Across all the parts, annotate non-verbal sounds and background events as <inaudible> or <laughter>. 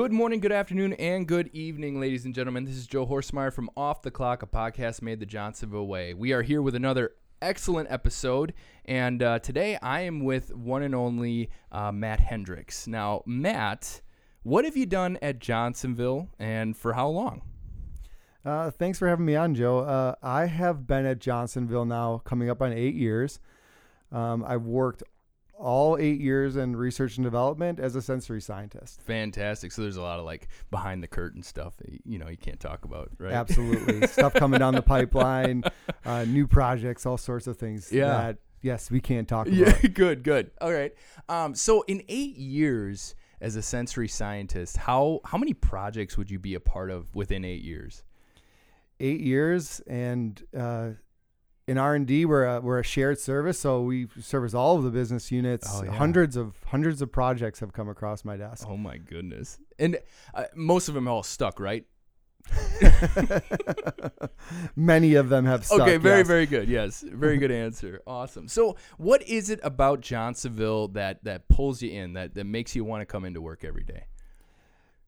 Good morning, good afternoon, and good evening, ladies and gentlemen. This is Joe Horsemeyer from Off the Clock, a podcast made the Johnsonville way. We are here with another excellent episode, and uh, today I am with one and only uh, Mat Henrichs. Now, Mat, what have you done at Johnsonville, and for how long? Uh, thanks for having me on, Joe. Uh, I have been at Johnsonville now coming up on eight years. Um, I've worked all eight years in research and development as a sensory scientist. Fantastic. So there's a lot of like behind the curtain stuff that you know you can't talk about, right? Absolutely, <laughs> stuff coming down the pipeline, uh, new projects, all sorts of things. Yeah. That, yes, we can't talk about. Yeah, <laughs> good, good. All right. Um, so in eight years as a sensory scientist, how how many projects would you be a part of within eight years? Eight years, and uh, in R and D, we're a, we're a shared service, so we service all of the business units. Oh, yeah. Hundreds of hundreds of projects have come across my desk. Oh my goodness! And uh, most of them are all stuck, right? <laughs> Many of them have stuck. okay, very yes. very good. Yes, very good answer. <laughs> Awesome. So, what is it about Johnsonville that that pulls you in that that makes you want to come into work every day?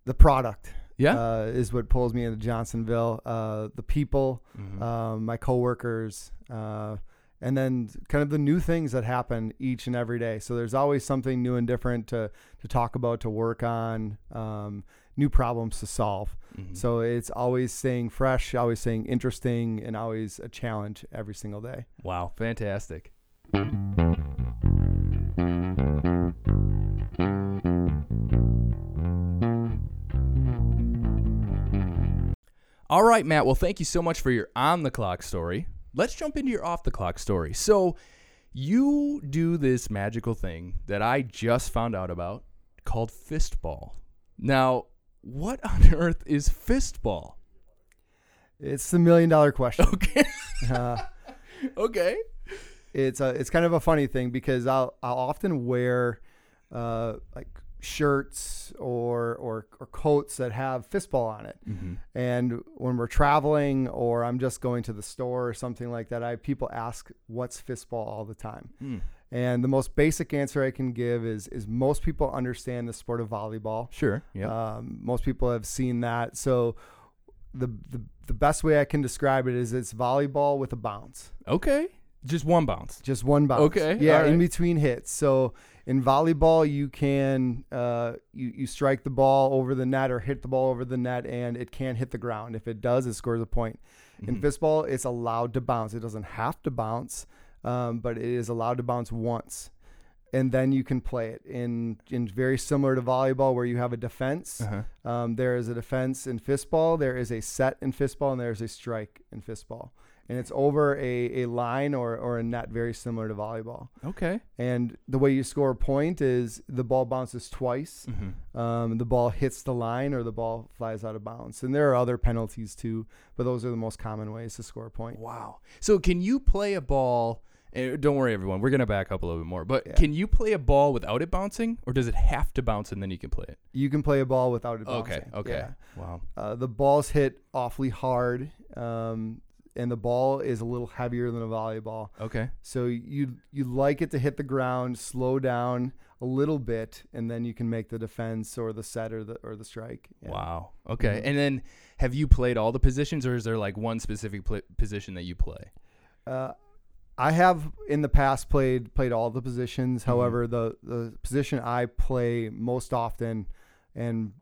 the product. Yeah. uh, is what pulls me into Johnsonville. Uh, the people, Mhm. um, my coworkers, uh, and then kind of the new things that happen each and every day. So there's always something new and different to to talk about, to work on, um, new problems to solve. Mhm. So it's always staying fresh, always staying interesting, and always a challenge every single day. wow, fantastic. All right, Mat. Well, thank you so much for your on the clock story. Let's jump into your off the clock story. So, you do this magical thing that I just found out about called fistball. Now, what <laughs> on earth is fistball? It's the million dollar question. <laughs> Okay. Uh, <laughs> okay. it's a it's kind of a funny thing because I'll I'll often wear uh, like shirts or, or or coats that have fistball on it. Mm-hmm. And when we're traveling or I'm just going to the store or something like that, I people ask what's fistball all the time. Mm. And the most basic answer I can give is is most people understand the sport of volleyball. Sure. Yeah. Um, most people have seen that. So the, the the best way I can describe it is it's volleyball with a bounce. okay. Just one bounce. Just one bounce. Okay, Yeah, all in between hits. So in volleyball, you can uh, you you strike the ball over the net or hit the ball over the net, and it can't hit the ground. If it does, it scores a point. In Mhm. fistball, it's allowed to bounce. It doesn't have to bounce, um, but it is allowed to bounce once, and then you can play it. In in very similar to volleyball, where you have a defense. Uh-huh. Um, there is a defense in fistball. There is a set in fistball, and there is a strike in fistball. And it's over a, a line or, or a net, very similar to volleyball. Okay. And the way you score a point is the ball bounces twice. Mm-hmm. Um, the ball hits the line or the ball flies out of bounds. And there are other penalties too, but those are the most common ways to score a point. Wow. So can you play a ball? Don't worry, everyone. We're gonna back up a little bit more. But Yeah. can you play a ball without it bouncing, or does it have to bounce and then you can play it? You can play a ball without it bouncing. Okay. Okay. Yeah. Wow. Uh, the ball's hit awfully hard, um, and the ball is a little heavier than a volleyball. Okay. So you you like it to hit the ground, slow down a little bit, and then you can make the defense or the set or the or the strike. Yeah. Wow. Okay. Mhm. And then have you played all the positions, or is there like one specific pl- position that you play? Uh, I have in the past played played all the positions. Mm-hmm. However, the the position I play most often, and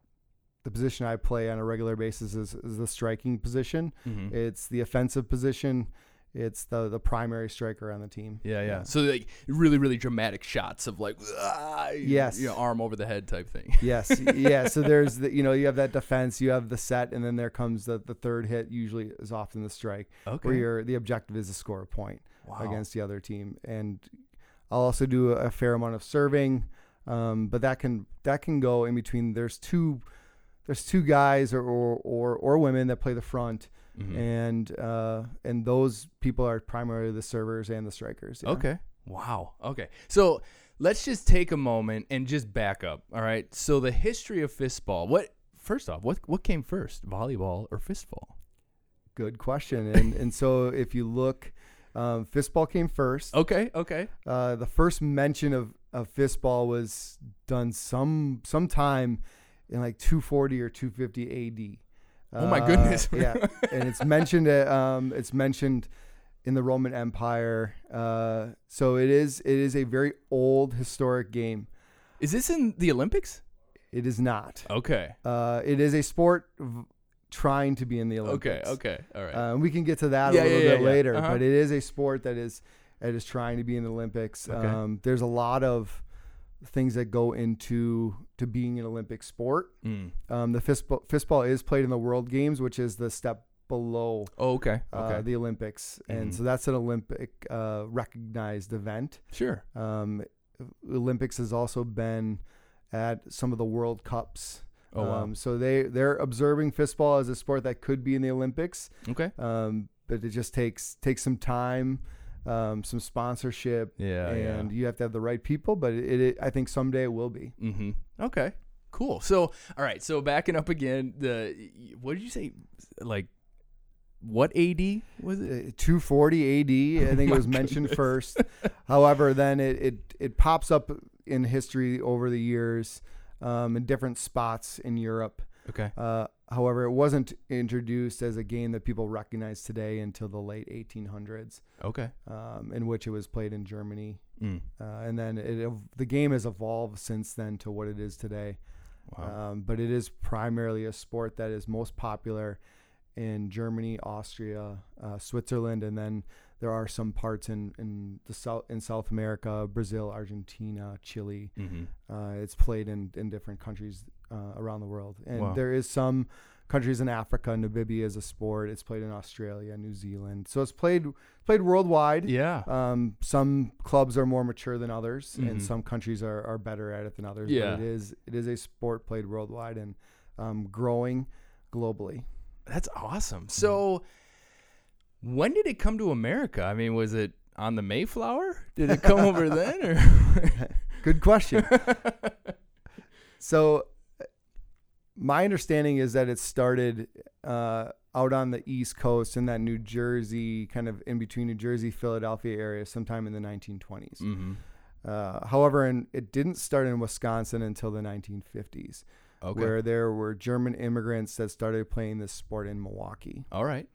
the position I play on a regular basis is, is the striking position. Mm-hmm. It's the offensive position. It's the the primary striker on the team. Yeah, yeah. So like really, really dramatic shots of like, ah, Yes. you know, arm over the head type thing. Yes, <laughs> yeah. So there's the you know you have that defense, you have the set, and then there comes the the third hit. Usually is often the strike, Okay. where your the objective is to score a point. Wow. against the other team. And I'll also do a fair amount of serving, um, but that can that can go in between. There's two there's two guys or or or, or women that play the front, Mhm. and uh, and those people are primarily the servers and the strikers. yeah. Okay. Wow. Okay. So let's just take a moment and just back up. All right. So the history of fistball. What first off, what what came first, volleyball or fistball? Good question. And <laughs> and so if you look, um, fistball came first. Okay. Okay. Uh, the first mention of, of fistball was done some sometime in like 240 or 250 AD. Oh my Uh, goodness. yeah, and it's mentioned. uh, Um, it's mentioned in the Roman Empire. Uh, so it is. It is a very old historic game. Is this in the Olympics? It is not. Okay. Uh, it is a sport v- trying to be in the Olympics. Okay. Okay. All right. Uh, we can get to that Yeah, a little yeah, bit yeah. later, Uh-huh. but it is a sport that is that is trying to be in the Olympics. Okay. Um, there's a lot of things that go into to being an Olympic sport. Mm. Um, the fistball, fistball is played in the World Games, which is the step below Oh, okay. uh, Okay. the Olympics, and Mhm. so that's an Olympic uh, recognized event. sure. Um, Olympics has also been at some of the World Cups. Oh wow. Um, so they they're observing fistball as a sport that could be in the Olympics okay. um, but it just takes takes some time, um, some sponsorship, Yeah. and you have to have the right people. But it, it, I think someday it will be. Mm-hmm. Okay. Cool. So, all right. So backing up again, the what did you say? Like, what AD was it? Uh, 240 AD, I think my it was mentioned goodness. first. However, then it, it it pops up in history over the years um, in different spots in Europe. Okay. Uh, however, it wasn't introduced as a game that people recognize today until the late 1800s, Okay. um, in which it was played in Germany. Mm. Uh, and then it, the game has evolved since then to what it is today. Wow. Um, but it is primarily a sport that is most popular in Germany, Austria, uh, Switzerland, and then there are some parts in, in the South in South America, Brazil, Argentina, Chile. mm-hmm. Uh, it's played in, in different countries uh, around the world, and Wow. there is some countries in Africa. Namibia is a sport. It's played in Australia, New Zealand. So it's played played worldwide. Yeah. Um, some clubs are more mature than others, Mhm. and some countries are, are better at it than others. Yeah. But it is it is a sport played worldwide and um, growing globally. That's awesome. So, when did it come to America? I mean, was it on the Mayflower? Did it come over <laughs> then, or? Good question. <laughs> so, my understanding is that it started uh, out on the East Coast in that New Jersey, kind of in between New Jersey, Philadelphia area, sometime in the 1920s. mm-hmm. Uh, however, in, it didn't start in Wisconsin until the 1950s. Okay. where there were German immigrants that started playing this sport in Milwaukee. All right.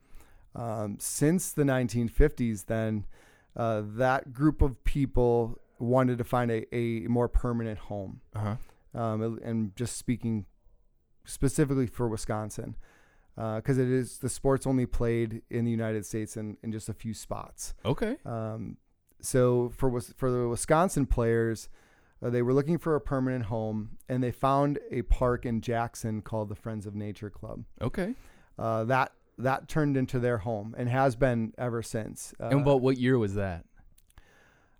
Um, since the 1950s, then uh, that group of people wanted to find a, a more permanent home. Uh huh. Um, and just speaking specifically for Wisconsin, because it is the sport's only played in the United States in, in just a few spots. Okay. Um, so for for the Wisconsin players, uh, they were looking for a permanent home, and they found a park in Jackson called the Friends of Nature Club. Okay. Uh, that that turned into their home and has been ever since. Uh, and about what year was that?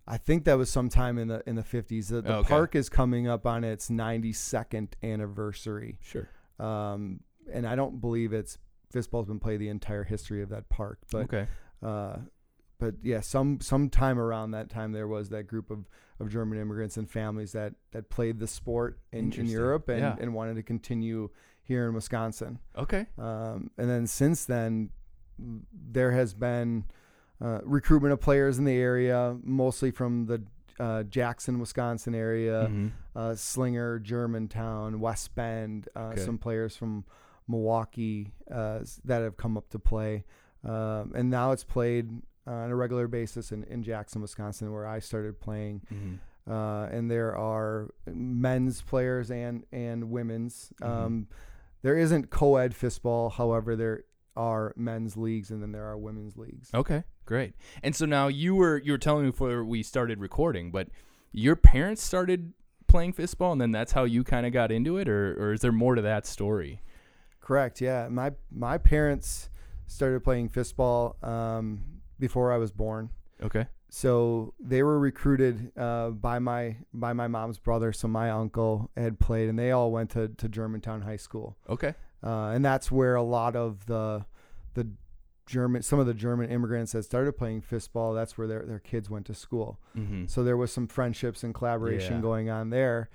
I think that was sometime in the in the fifties. The, the Okay. park is coming up on its ninety second anniversary, Sure. Um, and I don't believe it's fistball's been played the entire history of that park, but okay. uh, but yeah, some sometime around that time there was that group of, of German immigrants and families that, that played the sport in, in Europe and, Yeah. and wanted to continue here in Wisconsin. Okay. Um, and then since then, there has been uh, recruitment of players in the area, mostly from the uh, Jackson, Wisconsin area, Mhm. uh, Slinger, Germantown, West Bend, uh, Okay. some players from Milwaukee uh, that have come up to play. Um, and now it's played on a regular basis in, in Jackson, Wisconsin, where I started playing. Mhm. Uh, and there are men's players and, and women's. Mhm. Um, there isn't co ed fistball, however, there are men's leagues and then there are women's leagues. Okay, great. And so now you were you were telling me before we started recording, but your parents started playing fistball, and then that's how you kind of got into it, or or is there more to that story? Correct. Yeah, my my parents started playing fistball um, before I was born. Okay. So they were recruited uh, by my by my mom's brother. So my uncle had played, and they all went to, to Germantown High School, Okay. Uh, and that's where a lot of the the German some of the German immigrants that started playing fistball. That's where their their kids went to school. Mm-hmm. So there was some friendships and collaboration Yeah. going on there.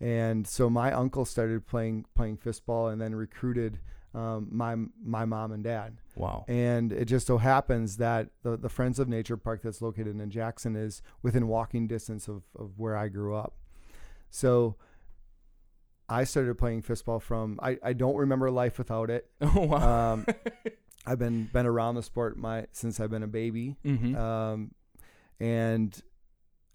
And so my uncle started playing playing fistball and then recruited um, my my mom and dad. Wow. And it just so happens that the, the Friends of Nature Park that's located in Jackson is within walking distance of, of where I grew up. So I started playing fistball from I, I don't remember life without it. <laughs> Oh wow. Um, <laughs> I've been been around the sport my since I've been a baby. mm-hmm. Um, and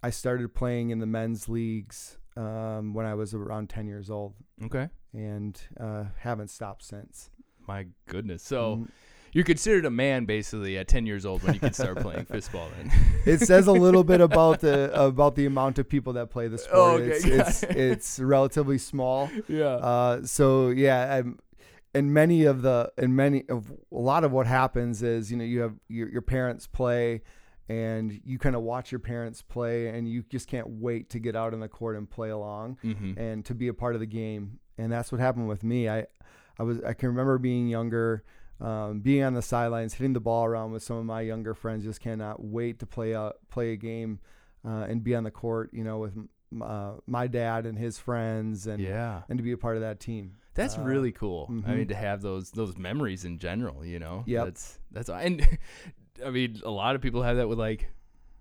I started playing in the men's leagues um, when I was around 10 years old okay. and uh, haven't stopped since. My goodness. So Mhm. You're considered a man basically at 10 years old when you can start playing <laughs> fistball. Then. it says a little bit <laughs> about the about the amount of people that play the sport. Oh, okay, it's, it's it. it's relatively small. yeah. Uh, so yeah, I'm, and many of the and many of a lot of what happens is you know you have your your parents play. And you kind of watch your parents play, and you just can't wait to get out on the court and play along. mm-hmm. and to be a part of the game. And that's what happened with me. I, I was I can remember being younger, um, being on the sidelines, hitting the ball around with some of my younger friends. Just cannot wait to play a play a game uh, and be on the court. You know, with uh, my dad and his friends, and yeah. and to be a part of that team. That's Uh, really cool. I mhm. mean, to have those those memories in general, you know. Yep. That's that's and <laughs> I mean, a lot of people have that with like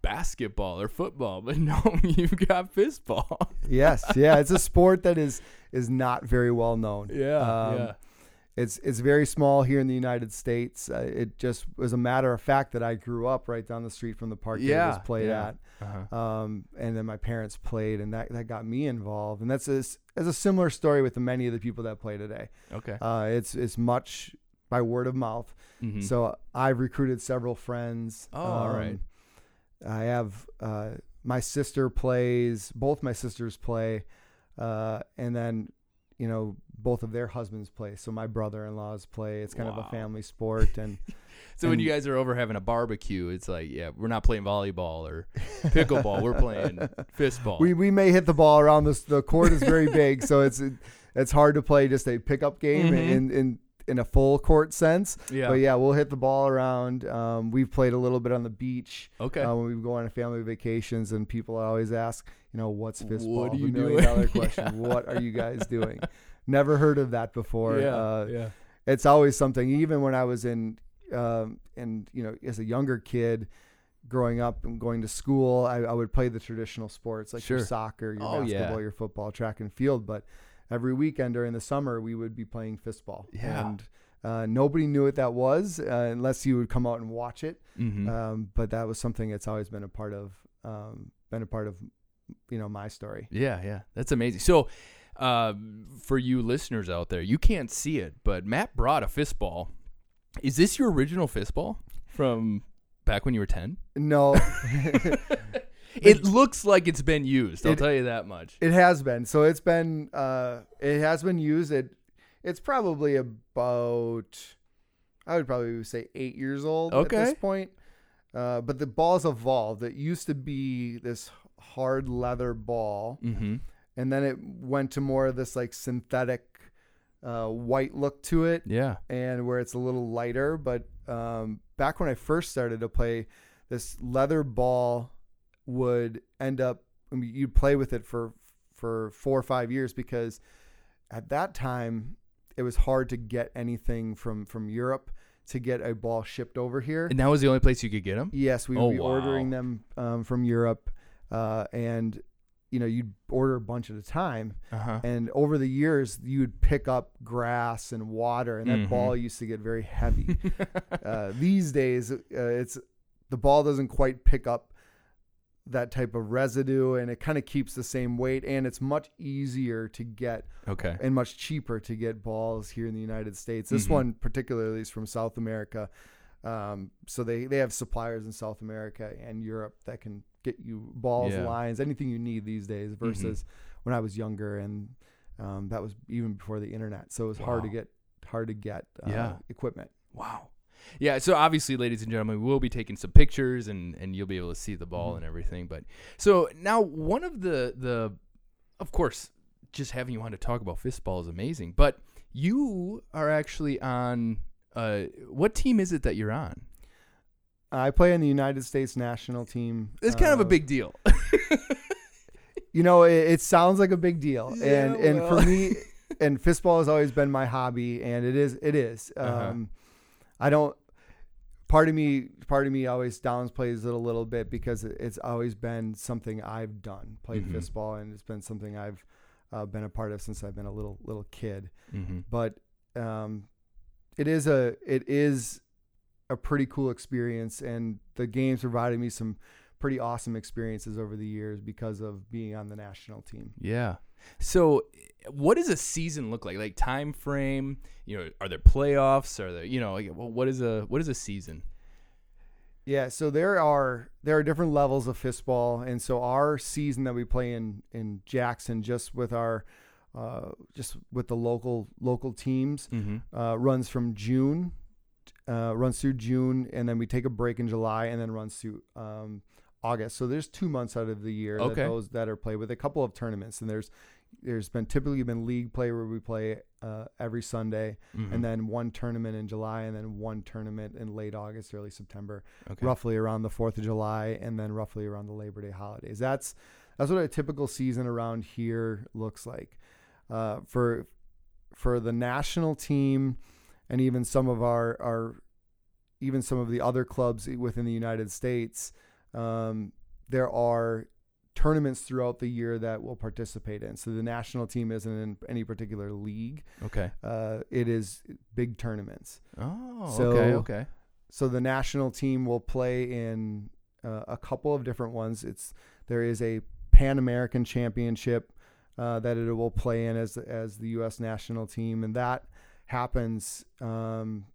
basketball or football, but <laughs> no, you've got fistball. Yes, yeah, it's a sport that is is not very well known. <laughs> yeah. Um, yeah. It's it's very small here in the United States. Uh, it just was a matter of fact that I grew up right down the street from the park that it Yeah, was played yeah. at. Uh-huh. um, and then my parents played, and that, that got me involved. And that's a, s- as a similar story with the many of the people that play today. Okay. Uh, it's it's much by word of mouth. Mhm. So I've recruited several friends. Oh, all right. Um, I have uh, my sister plays. Both my sisters play, uh, and then you know both of their husbands play. So my brother-in-laws play. It's kind of a family sport, and <laughs> so when you guys are over having a barbecue, it's like, yeah, we're not playing volleyball or <laughs> pickleball. we're playing fistball. we we may hit the ball around this. The court is very big, so it's it's hard to play just a pickup game Mhm. in in in a full court sense. yeah. But yeah, we'll hit the ball around. Um, we've played a little bit on the beach Okay. uh, when we go on family vacations, and people always ask, you know, what's fistball? What are you the million doing? dollar <laughs> question. Yeah. What are you guys doing? Never heard of that before. yeah. Uh, yeah. it's always something. Even when I was in, um, and you know, as a younger kid, growing up and going to school, I, I would play the traditional sports like your soccer, your Oh, yeah. your football, track and field. But every weekend during the summer, we would be playing fistball. Yeah. And uh, nobody knew what that was uh, unless you would come out and watch it. Mm-hmm. Um, but that was something that's always been a part of, um, been a part of, you know, my story. Yeah, yeah, that's amazing. So, uh, for you listeners out there, you can't see it, but Mat brought a fistball. Is this your original fistball from back when you were ten? No, <laughs> <laughs> It looks like it's been used. I'll It- tell you that much. It has been. So it's been uh it has been used. It it's probably about I would probably say eight years old at this point. Uh, but the ball's evolved. It used to be this hard leather ball, Mm-hmm. and then it went to more of this like synthetic uh, white look to it, Yeah. and where it's a little lighter. But um, back when I first started to play, this leather ball would end up I mean, you'd play with it for for four or five years because at that time it was hard to get anything from from Europe to get a ball shipped over here. And that was the only place you could get them. Yes, we would Oh, be ordering them um, from Europe, uh, and you know you'd order a bunch at a time. Uh huh. And over the years, you would pick up grass and water, and that Mhm. ball used to get very heavy. <laughs> uh, these days, uh, it's the ball doesn't quite pick up that type of residue, and it kind of keeps the same weight, and it's much easier to get okay. and much cheaper to get balls here in the United States. This Mhm. one particularly is from South America. Um, so they, they have suppliers in South America and Europe that can get you balls, Yeah. lines, anything you need these days versus when I was younger and um, that was even before the internet. So it was hard to get hard to get uh, Yeah. equipment. Wow. Yeah, so obviously, ladies and gentlemen, we'll be taking some pictures, and and you'll be able to see the ball and everything. But so now, one of the the, of course, just having you on to talk about fistball is amazing. But you are actually on. Uh, what team is it that you're on? I play in the United States national team. It's kind of a Uh, big deal. <laughs> You know, it, it sounds like a big deal, and Yeah, and well. for me, <laughs> and fistball has always been my hobby, and it is it is. Um, Uh-huh. I don't. Part of me, part of me always downplays it a little bit because it's always been something I've done, played Mhm. fistball, and it's been something I've uh, been a part of since I've been a little little kid. mm-hmm. But um, it is a it is a pretty cool experience, and the games provided me some pretty awesome experiences over the years because of being on the national team. Yeah. So, what does a season look like? Like time frame? You know, are there playoffs? Are there, you know, like, what is a what is a season? Yeah, so there are there are different levels of fistball, and so our season that we play in in Jackson, just with our uh, just with the local local teams, Mm-hmm. uh, runs from June, uh, runs through June, and then we take a break in July, and then runs through um, August. So there's two months out of the year Okay. that those that are played with a couple of tournaments, and there's there's been typically been league play where we play uh, every Sunday, Mm-hmm. and then one tournament in July, and then one tournament in late August, early September okay. roughly around the Fourth of July, and then roughly around the Labor Day holidays. That's that's what a typical season around here looks like. Uh, for for the national team, and even some of our our even some of the other clubs within the United States, um, there are tournaments throughout the year that we'll participate in. So the national team isn't in any particular league. Okay. Uh, it is big tournaments. Oh. So- okay. Okay. So the national team will play in uh, a couple of different ones. It's there is a Pan American Championship uh, that it will play in as as the U.S. national team, and that happens. Um,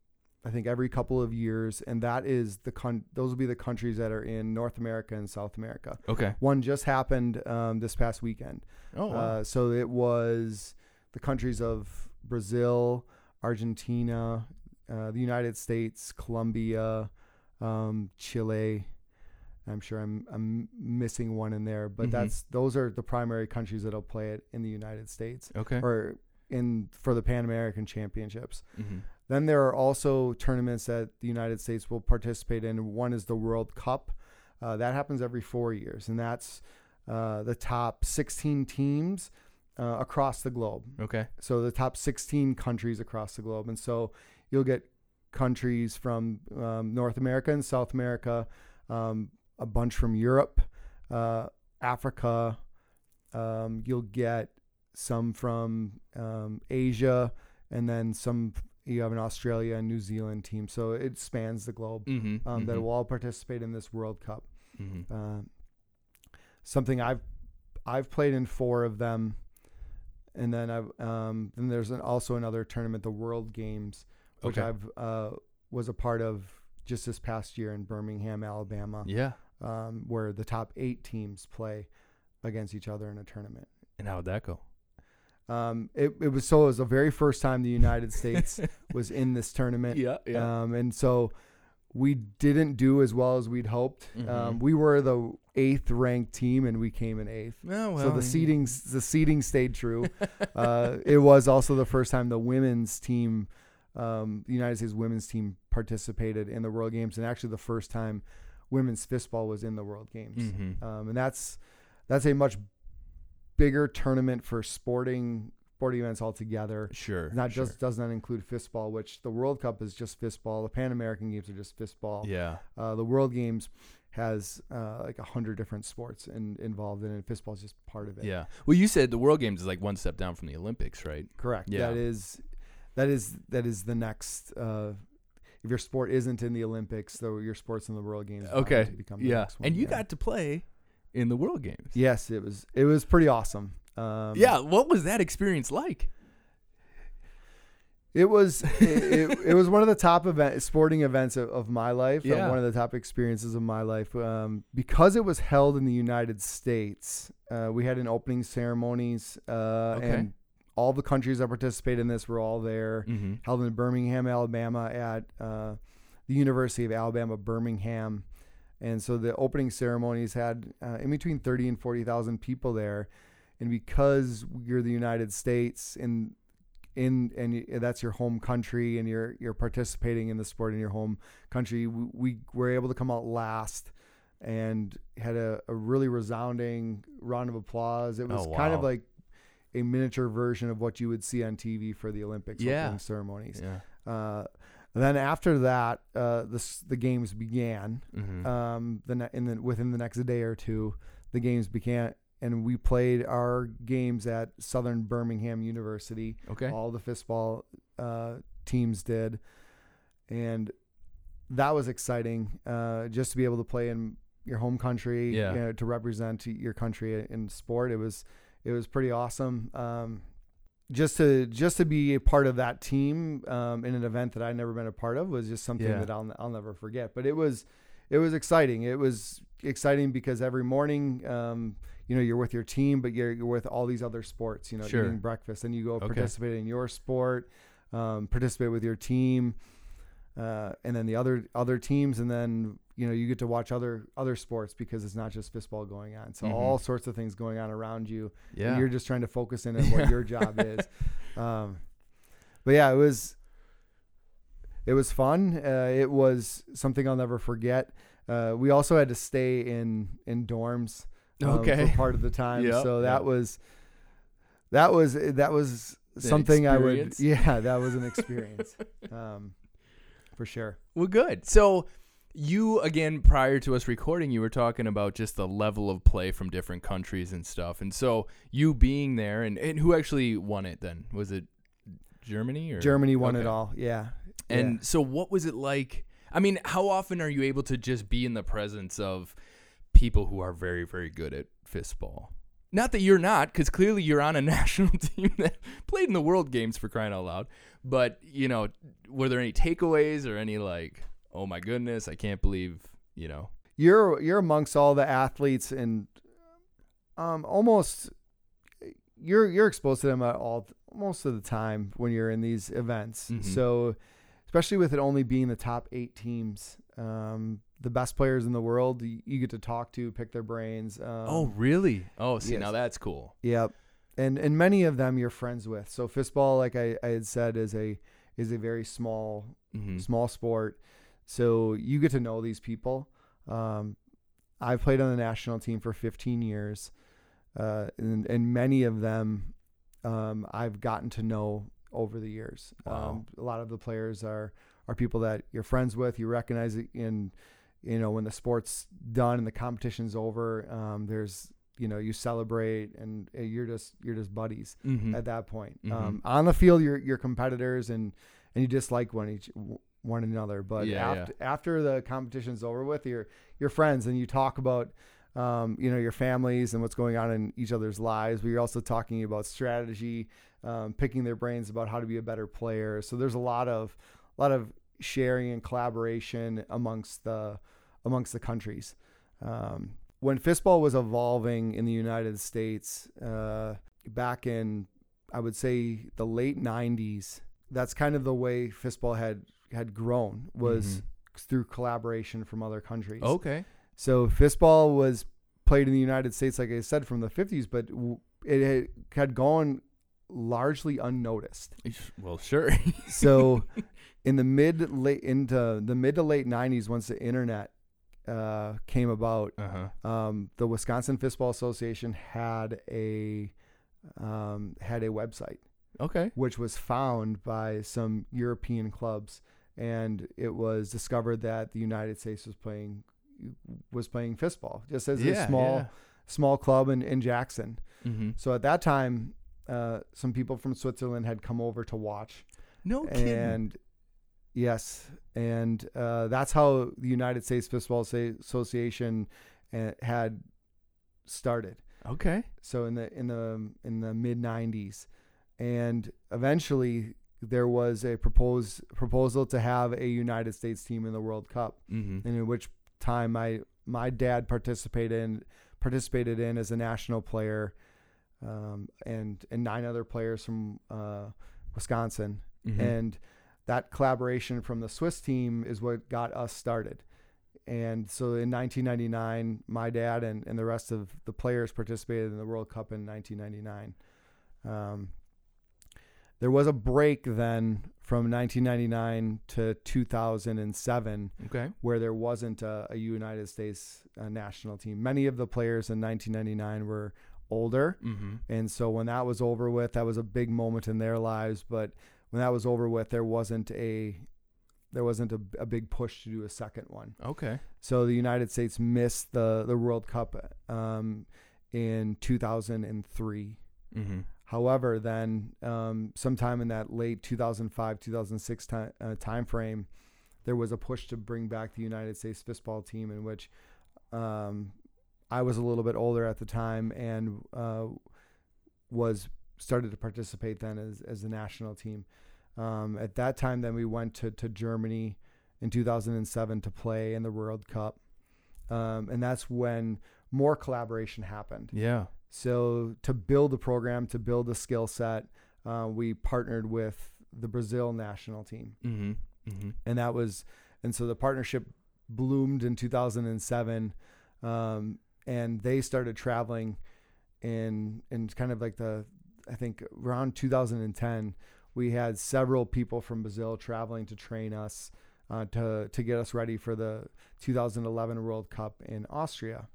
I think every couple of years, and that is the con- those will be the countries that are in North America and South America. Okay. One just happened um, this past weekend. Oh. Wow. Uh, so it was the countries of Brazil, Argentina, uh, the United States, Colombia, um, Chile. I'm sure I'm I'm missing one in there, but Mhm. that's those are the primary countries that'll play it in the United States okay. or in for the Pan American Championships. mm-hmm. Then there are also tournaments that the United States will participate in. One is the World Cup. Uh, that happens every four years, and that's uh, the top 16 teams uh, across the globe. Okay. So the top 16 countries across the globe, and so you'll get countries from um, North America and South America, um, a bunch from Europe, uh, Africa. Um, you'll get some from um, Asia, and then some. You have an Australia and New Zealand team, so it spans the globe. Mm-hmm. Um, That will all participate in this World Cup. Mm-hmm. Uh, something I've I've played in four of them, and then I've um, then there's an, also another tournament, the World Games, which Okay. I've uh, was a part of just this past year in Birmingham, Alabama, Yeah. Um, where the top eight teams play against each other in a tournament. And how would that go? Um, it, it was so it was the very first time the United <laughs> States was in this tournament. yeah. Yeah. Um, and so we didn't do as well as we'd hoped. Mhm. Um, we were the eighth ranked team, and we came in eighth. oh, well, so the seeding the seeding stayed true. <laughs> uh, it was also the first time the women's team, um, the United States women's team, participated in the World Games, and actually the first time women's fistball was in the World Games. Mhm. Um, and that's that's a much bigger tournament for sporting sporting events altogether. Sure. Not sure. just does not include fistball, which the World Cup is just fistball. The Pan American Games are just fistball. Yeah. Uh, the World Games has uh, like a hundred different sports in, involved in it. and Fistball is just part of it. Yeah. Well, you said the World Games is like one step down from the Olympics, right? correct. Yeah. That is that is that is the next. Uh, if your sport isn't in the Olympics, though your sport's in the World Games. Okay. to become the Yeah. And you yeah. got to play in the World Games. yes, it was it was pretty awesome. Um, Yeah. What was that experience like? It was it, it, <laughs> it was one of the top event sporting events of, of my life. uh, Yeah. one of the top experiences of my life. Um, because it was held in the United States, uh, we had an opening ceremonies, uh, Okay. and all the countries that participated in this were all there. Mm-hmm. Held in Birmingham, Alabama, at uh, the University of Alabama Birmingham, and so the opening ceremonies had uh, in between thirty and forty thousand people there, and because you're the United States and in and that's your home country and you're you're participating in the sport in your home country we, we were able to come out last and had a, a really resounding round of applause it was Oh, kind of like a miniature version of what you would see on TV for the Olympics Yeah. opening ceremonies Yeah. uh, then after that uh, the, the games began Mm-hmm. um, the ne- in the within the next day or two, the games began, and we played our games at Southern Birmingham University. okay. All the fistball uh, teams did, and that was exciting. Uh, just to be able to play in your home country, Yeah. you know, to represent your country in sport, it was it was pretty awesome. Um, just to just to be a part of that team um, in an event that I'd never been a part of was just something Yeah. that I'll I'll never forget. But it was it was exciting. It was exciting because every morning, um, you know, you're with your team, but you're you're with all these other sports. You know, Sure. eating breakfast, and you go Okay. participate in your sport, um, participate with your team, uh, and then the other other teams, and then you know you get to watch other other sports because it's not just fistball going on. So Mhm. all sorts of things going on around you Yeah. and you're just trying to focus in on what your <laughs> job is. Um, but yeah, it was it was fun. Uh, it was something I'll never forget. Uh, we also had to stay in in dorms um, Okay. for part of the time, Yep, so that yep. was that was that was something I would <laughs> yeah that was an experience um, for sure. Well, good. So, you again prior to us recording, you were talking about just the level of play from different countries and stuff. And so, you being there, and, and who actually won it then? Was it Germany or Germany won it all. Yeah, And Yeah. so, what was it like? I mean, how often are you able to just be in the presence of people who are very, very good at fistball? Not that you're not, because clearly you're on a <laughs> national team that played in the World Games for crying out loud. But you know, were there any takeaways or any like, oh my goodness, I can't believe, you know? you're you're amongst all the athletes and um almost you're you're exposed to them at all most of the time when you're in these events. Mhm. So especially with it only being the top 8 teams, um the best players in the world you, you get to talk to, pick their brains. Um, oh, really? Oh, see, yes. now that's cool. Yep. And and many of them you're friends with. So fistball like I, I had said is a is a very small hmm small sport. So you get to know these people. Um, I've played on the national team for 15 years, uh, and, and many of them um, I've gotten to know over the years. Wow. Um, a lot of the players are are people that you're friends with. You recognize it in, you know, when the sport's done and the competition's over. Um, there's you know you celebrate and you're just you're just buddies hmm at that point. Mhm. Um, on the field, you're you're competitors and and you dislike one each one another. But Yeah, after after the competition's over with, you're you're friends and you talk about um, you know your families and what's going on in each other's lives. But you're also talking about strategy, um, picking their brains about how to be a better player. So there's a lot of a lot of sharing and collaboration amongst the amongst the countries. Um, when fistball was evolving in the United States uh, back in, I would say, the late '90s, that's kind of the way fistball had had grown was Mhm. through collaboration from other countries. Okay. So fistball was played in the United States, like I said, from the 50s, but it had, had gone largely unnoticed. Well, sure. <laughs> So in the mid late into the mid to late 90s, once the internet uh, came about, uh huh. um, the Wisconsin Fistball Association had a um, had a website Okay. which was found by some European clubs, and it was discovered that the United States was playing was playing fistball just as a small small club in, in Jackson. Mm-hmm. So at that time, uh, some people from Switzerland had come over to watch, No kidding. and yes, and uh, that's how the United States Fistball Association uh, had started okay. so in the in the in the mid 90s and eventually there was a proposed proposal to have a United States team in the World Cup Mm-hmm. and in which time my my dad participated in participated in as a national player um, and and nine other players from uh, Wisconsin Mm-hmm. and that collaboration from the Swiss team is what got us started. And so in 1999, my dad and, and the rest of the players participated in the World Cup in 1999. Um, there was a break then from 1999 to 2007 Okay. where there wasn't a, a United States uh, national team. Many of the players in 1999 were older. Mm-hmm. And so when that was over with, that was a big moment in their lives. But when that was over with, there wasn't a there wasn't a, a big push to do a second one. Okay. So the United States missed the the World Cup um, in 2003. Mm-hmm. However, then um, sometime in that late 2005 2006 time, uh, time frame, there was a push to bring back the United States fistball team, in which um, I was a little bit older at the time and uh, was started to participate then as as a national team. Um, at that time, then we went to to Germany in 2007 to play in the World Cup, um, and that's when more collaboration happened. Yeah. So to build the program, to build the skill set, uh, we partnered with the Brazil national team, Mm-hmm. Mm-hmm. and that was, and so the partnership bloomed in 2007, um, and they started traveling in in kind of like the, I think around 2010, we had several people from Brazil traveling to train us, uh, to to get us ready for the 2011 World Cup in Austria.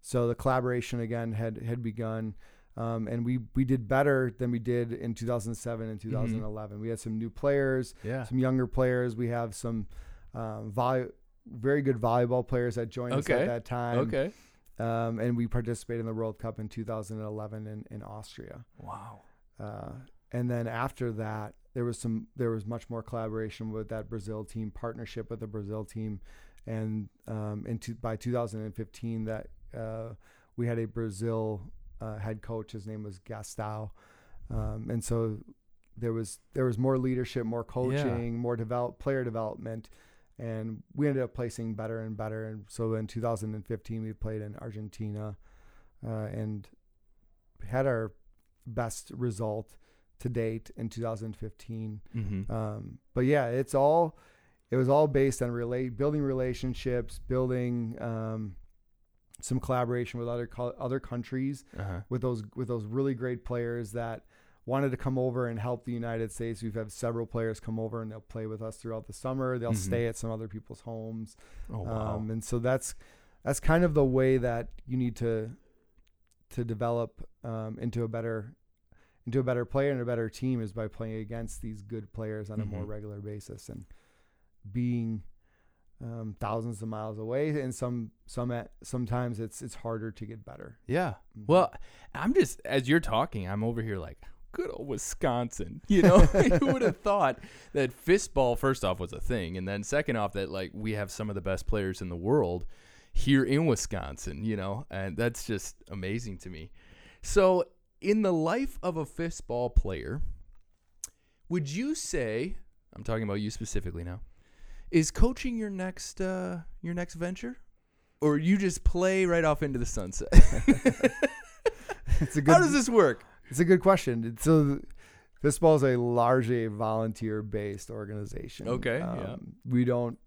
So the collaboration again had had begun, um, and we we did better than we did in 2007 and 2011. We had some new players, Yeah. some younger players. We have some um, volley, very good volleyball players that joined us at that time. Okay. Um, and we participated in the World Cup in 2011 in, in Austria. Wow. Uh, and then after that, there was some there was much more collaboration with that Brazil team, partnership with the Brazil team, and um, into by 2015 that uh, we had a Brazil uh, head coach. His name was Gastão, um, and so there was there was more leadership, more coaching, more develop player development, and we ended up placing better and better. And so in 2015, we played in Argentina, uh, and had our best result to date in 2015. Mm-hmm. Um, but yeah, it's all it was all based on relate building relationships, building um, some collaboration with other co- other countries Uh-huh. with those with those really great players that wanted to come over and help the United States. We've had several players come over and they'll play with us throughout the summer. They'll Mhm. stay at some other people's homes. Oh wow. Um, and so that's that's kind of the way that you need to to develop um, into a better into a better player and a better team is by playing against these good players on a more Mhm. regular basis and being um, thousands of miles away and some some at, sometimes it's it's harder to get better. yeah. Mhm. Well, I'm just as you're talking, I'm over here like good old Wisconsin. <laughs> You know, <laughs> who would have thought that fistball first off was a thing, and then second off that like we have some of the best players in the world here in Wisconsin. You know, and that's just amazing to me. So, in the life of a fistball player, would you say I'm talking about you specifically now? Is coaching your next uh, your next venture, or you just play right off into the sunset? <laughs> it's a good How does this work? It's a good question. So, Fistball is a largely volunteer-based organization. Okay, yeah. Um, We don't.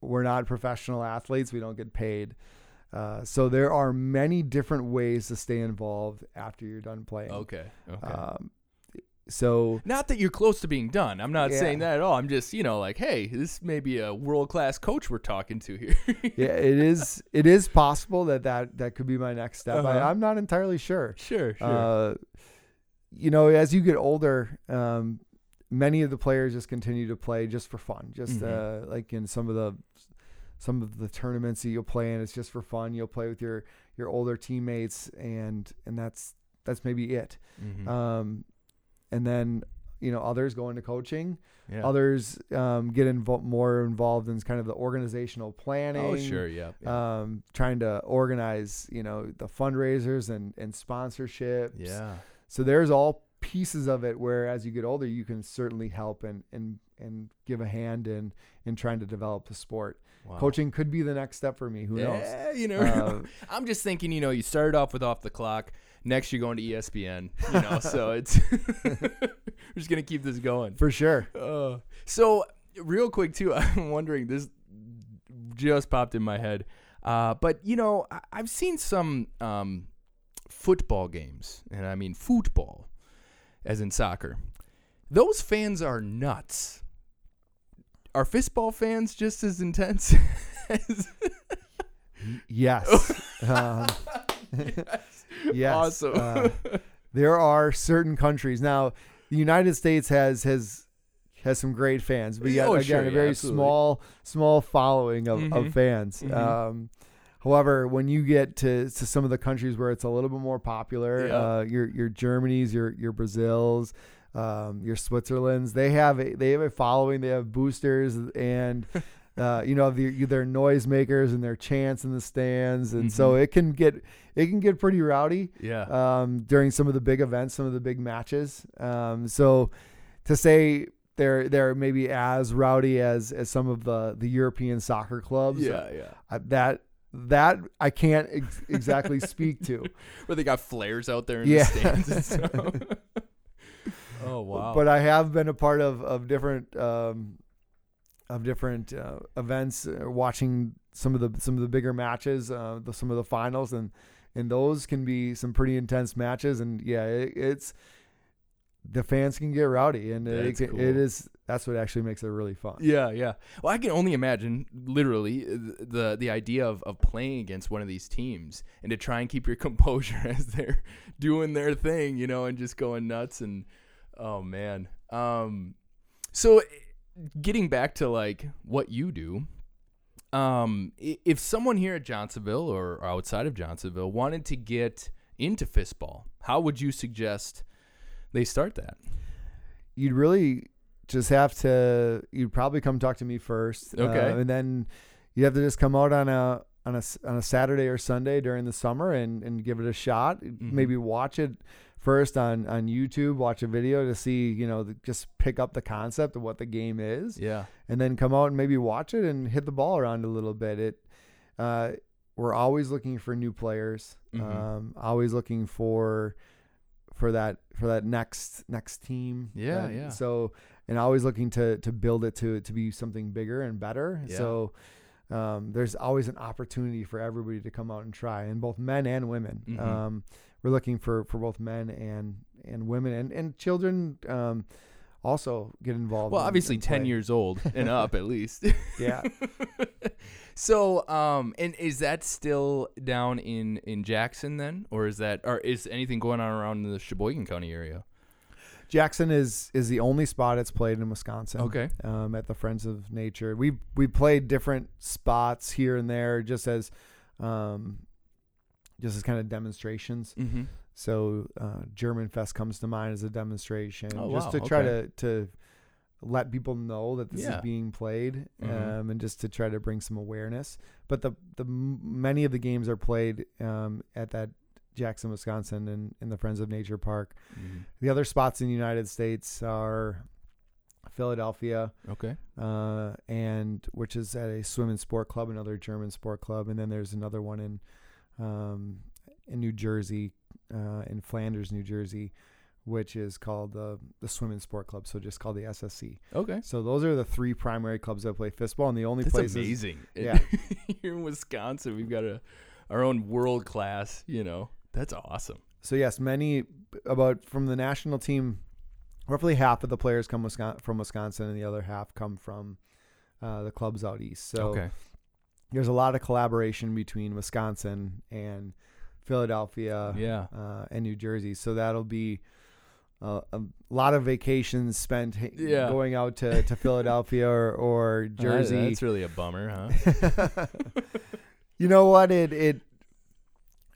We're not professional athletes. We don't get paid. Uh, so there are many different ways to stay involved after you're done playing. Okay. Okay. Um, so Not that you're close to being done. I'm not Yeah. saying that at all. I'm just, you know, like, hey, this may be a world class coach we're talking to here. <laughs> yeah, it is. It is possible that that that could be my next step. Uh-huh. I, I'm not entirely sure. sure, sure. Uh, you know, as you get older, um, many of the players just continue to play just for fun. Just Mhm. uh, like in some of the some of the tournaments that you'll play in, it's just for fun. You'll play with your your older teammates, and and that's that's maybe it. Mhm. Um, and then you know others go into coaching. yeah. Others um, get invo- more involved in kind of the organizational planning oh, sure. Yeah. yeah. um, trying to organize, you know, the fundraisers and, and sponsorships. yeah. So there's all pieces of it where as you get older, you can certainly help and, and, and give a hand in, in trying to develop the sport. Wow. Coaching could be the next step for me. Who knows? You know, Uh, <laughs> I'm just thinking, you know, you started off with off the clock. Next, you're going to ESPN. You know, so <laughs> it's <laughs> we're just gonna keep this going. For sure. Uh, so real quick too, <laughs> I'm wondering this just popped in my head. Uh, but you know, I- I've seen some um, football games, and I mean football, as in soccer. Those fans are nuts. Are fistball fans just as intense? as Yes. um, yes. Awesome. Uh, <laughs> there are certain countries now. The United States has has has some great fans, but yet Oh, again sure, a very absolutely. small small following of, Mhm. of fans. Mhm. Um, however, when you get to, to some of the countries where it's a little bit more popular, Yeah. uh, your your Germanys, your your Brazils. Um, your Switzerland's, they have a, they have a following. They have boosters, and <laughs> uh, you know the, their noisemakers and their chants in the stands, and so Mhm. it can get it can get pretty rowdy yeah. um, during some of the big events, some of the big matches. Um, so to say they're they're maybe as rowdy as as some of the the European soccer clubs, yeah, yeah. that that I can't ex- exactly speak to. <laughs> Where they got flares out there in Yeah. the stands <laughs> <laughs> oh wow. But I have been a part of of different um, of different uh, events, uh, watching some of the some of the bigger matches, uh, the, some of the finals, and and those can be some pretty intense matches. And yeah, it, it's the fans can get rowdy, and it, can- cool. it is that's what actually makes it really fun. Yeah, yeah. Well, I can only imagine, literally, uh, the the idea of, of playing against one of these teams and to try and keep your <laughs> composure as they're doing their thing, you know, and just going nuts. And oh man, um, so getting back to like what you do, um, if someone here at Johnsonville or outside of Johnsonville wanted to get into fistball, how would you suggest they start that? You'd really just have to. You'd probably come talk to me first, Okay. uh, and then you have to just come out on a on a on a Saturday or Sunday during the summer and and give it a shot. Mm-hmm. Maybe watch it first on on YouTube, watch a video to see you know the, just pick up the concept of what the game is, Yeah. and then come out and maybe watch it and hit the ball around a little bit. It uh, we're always looking for new players, Mhm. um, always looking for for that for that next next team. Yeah, And yeah. So and always looking to to build it to to be something bigger and better. Yeah. So um, there's always an opportunity for everybody to come out and try, and both men and women. Mhm. Um, we're looking for for both men and and women and and children. Um, also get involved. Well, and- obviously, 10 play. years old <laughs> and up at least. Yeah. <laughs> so, um, and is that still down in, in Jackson then? Or is that, or is anything going on around the Sheboygan County area? Jackson is is the only spot it's played in Wisconsin. Okay. Um, at the Friends of Nature, we we played different spots here and there, just as, um, just as kind of demonstrations. Mm-hmm. So uh, German Fest comes to mind as a demonstration, Oh, just wow, to try okay. to to let people know that this Yeah. is being played, Mhm. um, and just to try to bring some awareness. But the the many of the games are played um, at that Jackson, Wisconsin, and in the Friends of Nature Park. Mm-hmm. The other spots in the United States are Philadelphia, Okay. uh, and which is at a swim and sport club, another German sport club, and then there's another one in um, in New Jersey, uh, in Flanders, New Jersey, which is called the the swim and sport club, so just called the SSC. Okay. So those are the three primary clubs that play fistball, and the only place. That's places. amazing. <laughs> Yeah. Here in Wisconsin, we've got a our own world class, you know. That's awesome. So yes, many about from the national team, roughly half of the players come Wisconsin, from Wisconsin, and the other half come from uh, the clubs out east. So okay. There's a lot of collaboration between Wisconsin and Philadelphia Yeah. uh, and New Jersey. So that'll be uh, a lot of vacations spent Yeah. going out to, to Philadelphia or, or <laughs> Jersey. that's really a bummer, huh? <laughs> you know what? It it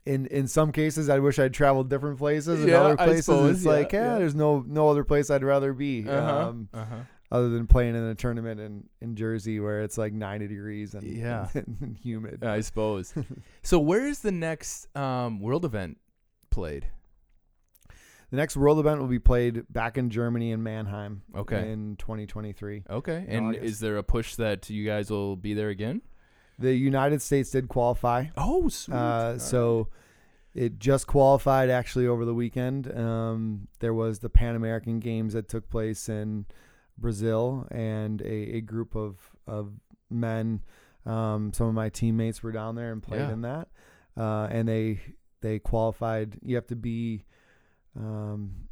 in in some cases I wish I'd traveled different places. In Yeah, other places suppose, it's yeah, like, yeah, yeah. there's no no other place I'd rather be. Uh-huh. Um, uh-huh. Other than playing in a tournament in, in Jersey where it's like 90 degrees and, Yeah. and <laughs> humid. I suppose. <laughs> so where is the next um, world event played? The next world event will be played back in Germany in Mannheim Okay. in 2023. Okay. in And August. is there a push that you guys will be there again? The United States did qualify. Oh, sweet. Uh, so it just qualified actually over the weekend. Um, there was the Pan American Games that took place in Brazil, and a, a group of of men. Um, some of my teammates were down there and played Yeah. in that, uh, and they they qualified. You have to be, um,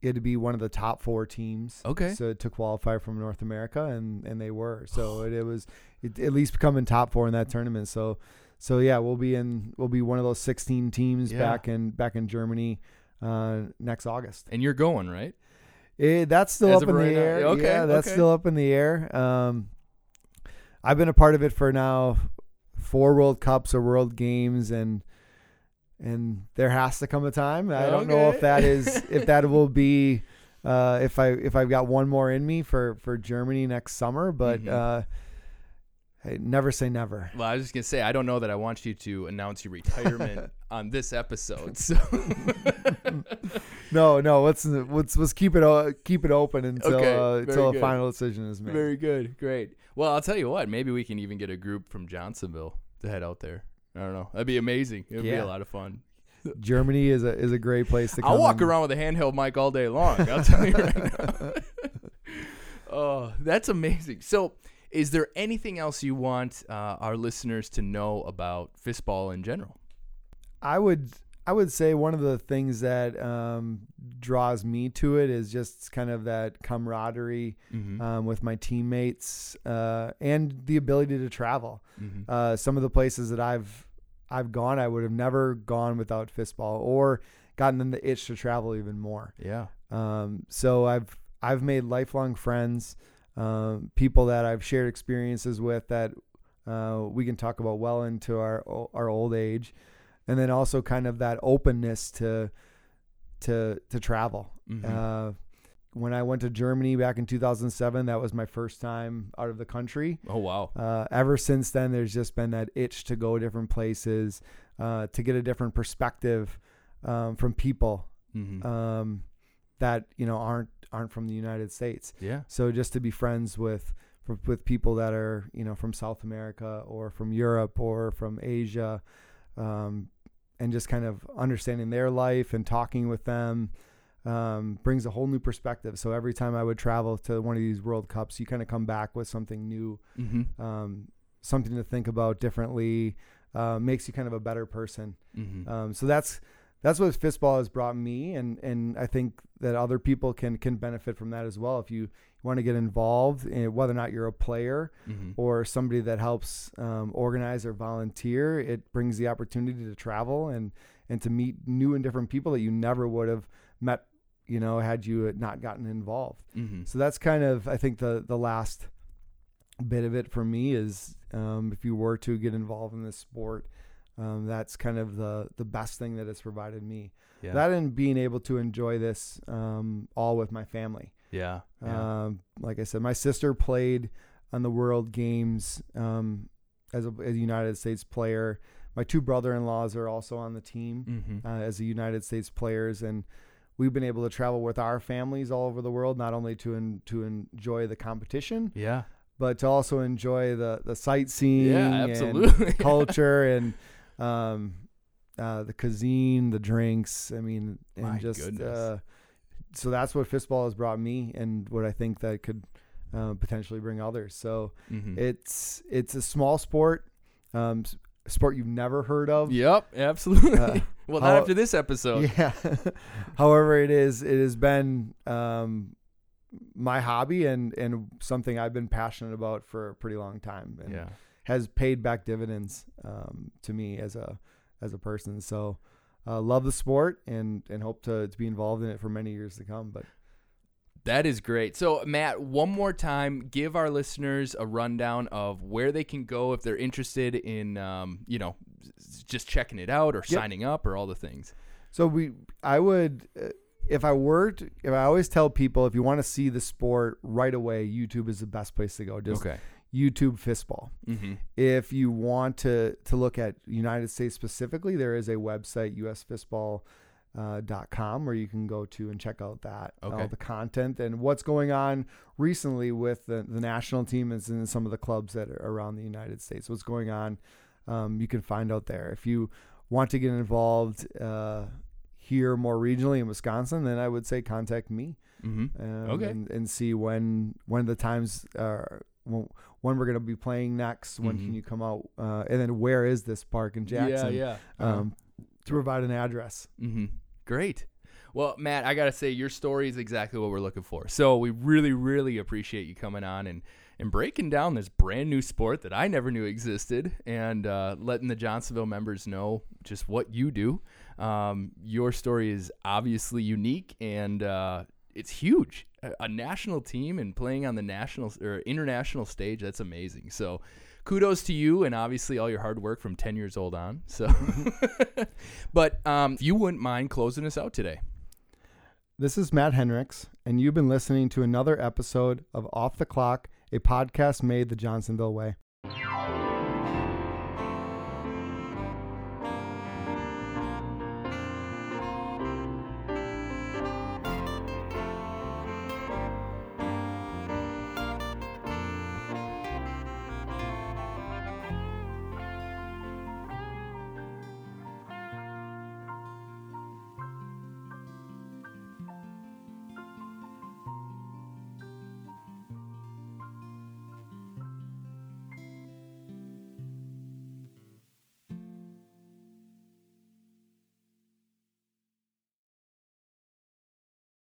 you had to be one of the top four teams. Okay. So to qualify from North America, and and they were. So <sighs> it, it was it, at least becoming top four in that tournament. So so yeah, we'll be in we'll be one of those 16 teams Yeah. back in back in Germany uh, next August. And you're going, right? Eh, that's still As up in the right now, air. okay, yeah, that's okay. still up in the air. Um, I've been a part of it for now four World Cups or World Games, and and there has to come a time. I don't know if that is <laughs> if that will be uh, if I if I've got one more in me for for Germany next summer, but Mhm. uh, hey, never say never. Well, I was just gonna say I don't know that I want you to announce your retirement <laughs> on this episode. <laughs> So No, no. Let's let's let's keep it o- keep it open until Okay, uh, until a final decision is made. very good, great. Well, I'll tell you what. Maybe we can even get a group from Johnsonville to head out there. I don't know. That'd be amazing. It'd be a lot of fun. Germany is a is a great place to come. I'll walk and- around with a handheld mic all day long. I'll tell you right now. <laughs> oh, that's amazing. So, is there anything else you want uh, our listeners to know about fistball in general? I would I would say one of the things that um, draws me to it is just kind of that camaraderie Mm-hmm. um, with my teammates uh, and the ability to travel. mm-hmm. Uh, some of the places that I've I've gone, I would have never gone without fistball or gotten in the itch to travel even more. Yeah. Um, so I've I've made lifelong friends, um, people that I've shared experiences with that uh, we can talk about well into our our old age, and then also kind of that openness to to to travel. Mhm. Uh, when I went to Germany back in 2007, that was my first time out of the country. oh wow. Uh, ever since then, there's just been that itch to go different places, uh, to get a different perspective um, from people Mm-hmm. um, that you know aren't aren't from the United States. yeah. So just to be friends with with people that are you know from South America or from Europe or from Asia, um, and just kind of understanding their life and talking with them um, brings a whole new perspective. So every time I would travel to one of these World Cups, you kind of come back with something new, Mm-hmm. um, something to think about differently. Uh, makes you kind of a better person. Mm-hmm. Um, so that's that's what fistball has brought me, and and I think that other people can can benefit from that as well. If you want to get involved, in whether or not you're a player mm-hmm. or somebody that helps um, organize or volunteer, it brings the opportunity to travel and and to meet new and different people that you never would have met, you know, had you not gotten involved. Mm-hmm. So that's kind of I think the the last bit of it for me is um, if you were to get involved in this sport, um, that's kind of the the best thing that it's provided me. Yeah. That and being able to enjoy this um, all with my family. yeah. Yeah. Um, like I said, my sister played on the World Games um, as, a, as a United States player. My two brother-in-laws are also on the team mm-hmm. uh, as the United States players, and we've been able to travel with our families all over the world, not only to en- to enjoy the competition, yeah. but to also enjoy the the sightseeing Yeah. and Absolutely. <laughs> culture and um, uh, the cuisine, the drinks. I mean, and My just uh, so that's what fistball has brought me, and what I think that could uh, potentially bring others. So mm-hmm. it's it's a small sport, um, sport you've never heard of. Yep. Absolutely. Uh, <laughs> well, how- not after this episode. Yeah. <laughs> However, it is it has been um, my hobby and and something I've been passionate about for a pretty long time, and Yeah. Has paid back dividends um, to me as a as a person. So. Uh, love the sport and, and hope to, to be involved in it for many years to come. But That is great. So, Mat, one more time, give our listeners a rundown of where they can go if they're interested in, um, you know, just checking it out or Yep. signing up or all the things. So we, I would, uh, if I were to, if I always tell people, if you want to see the sport right away, YouTube is the best place to go. Just okay. YouTube fistball. Mm-hmm. If you want to to look at United States specifically, there is a website usfistball. Uh, dot com where you can go to and check out that Okay. all the content and what's going on recently with the, the national team and in some of the clubs that are around the United States. What's going on, um, you can find out there. If you want to get involved uh, here more regionally in Wisconsin, then I would say contact me. Mm-hmm. Um, Okay. And, and see when when the times are when, when we're going to be playing next. When Mhm. can you come out? Uh, and then where is this park in Jackson? Yeah, yeah. Uh-huh. Um, to provide an address. Mm-hmm. Great. Well, Mat, I gotta say your story is exactly what we're looking for. So we really, really appreciate you coming on and and breaking down this brand new sport that I never knew existed, and uh, letting the Johnsonville members know just what you do. Um, your story is obviously unique and uh, it's huge. A, a national team and playing on the national or international stage. That's amazing. So kudos to you and obviously all your hard work from 10 years old on. So, <laughs> but um, if you wouldn't mind closing us out today. This is Mat Henrichs, and you've been listening to another episode of Off the Clock, a podcast made the Johnsonville way.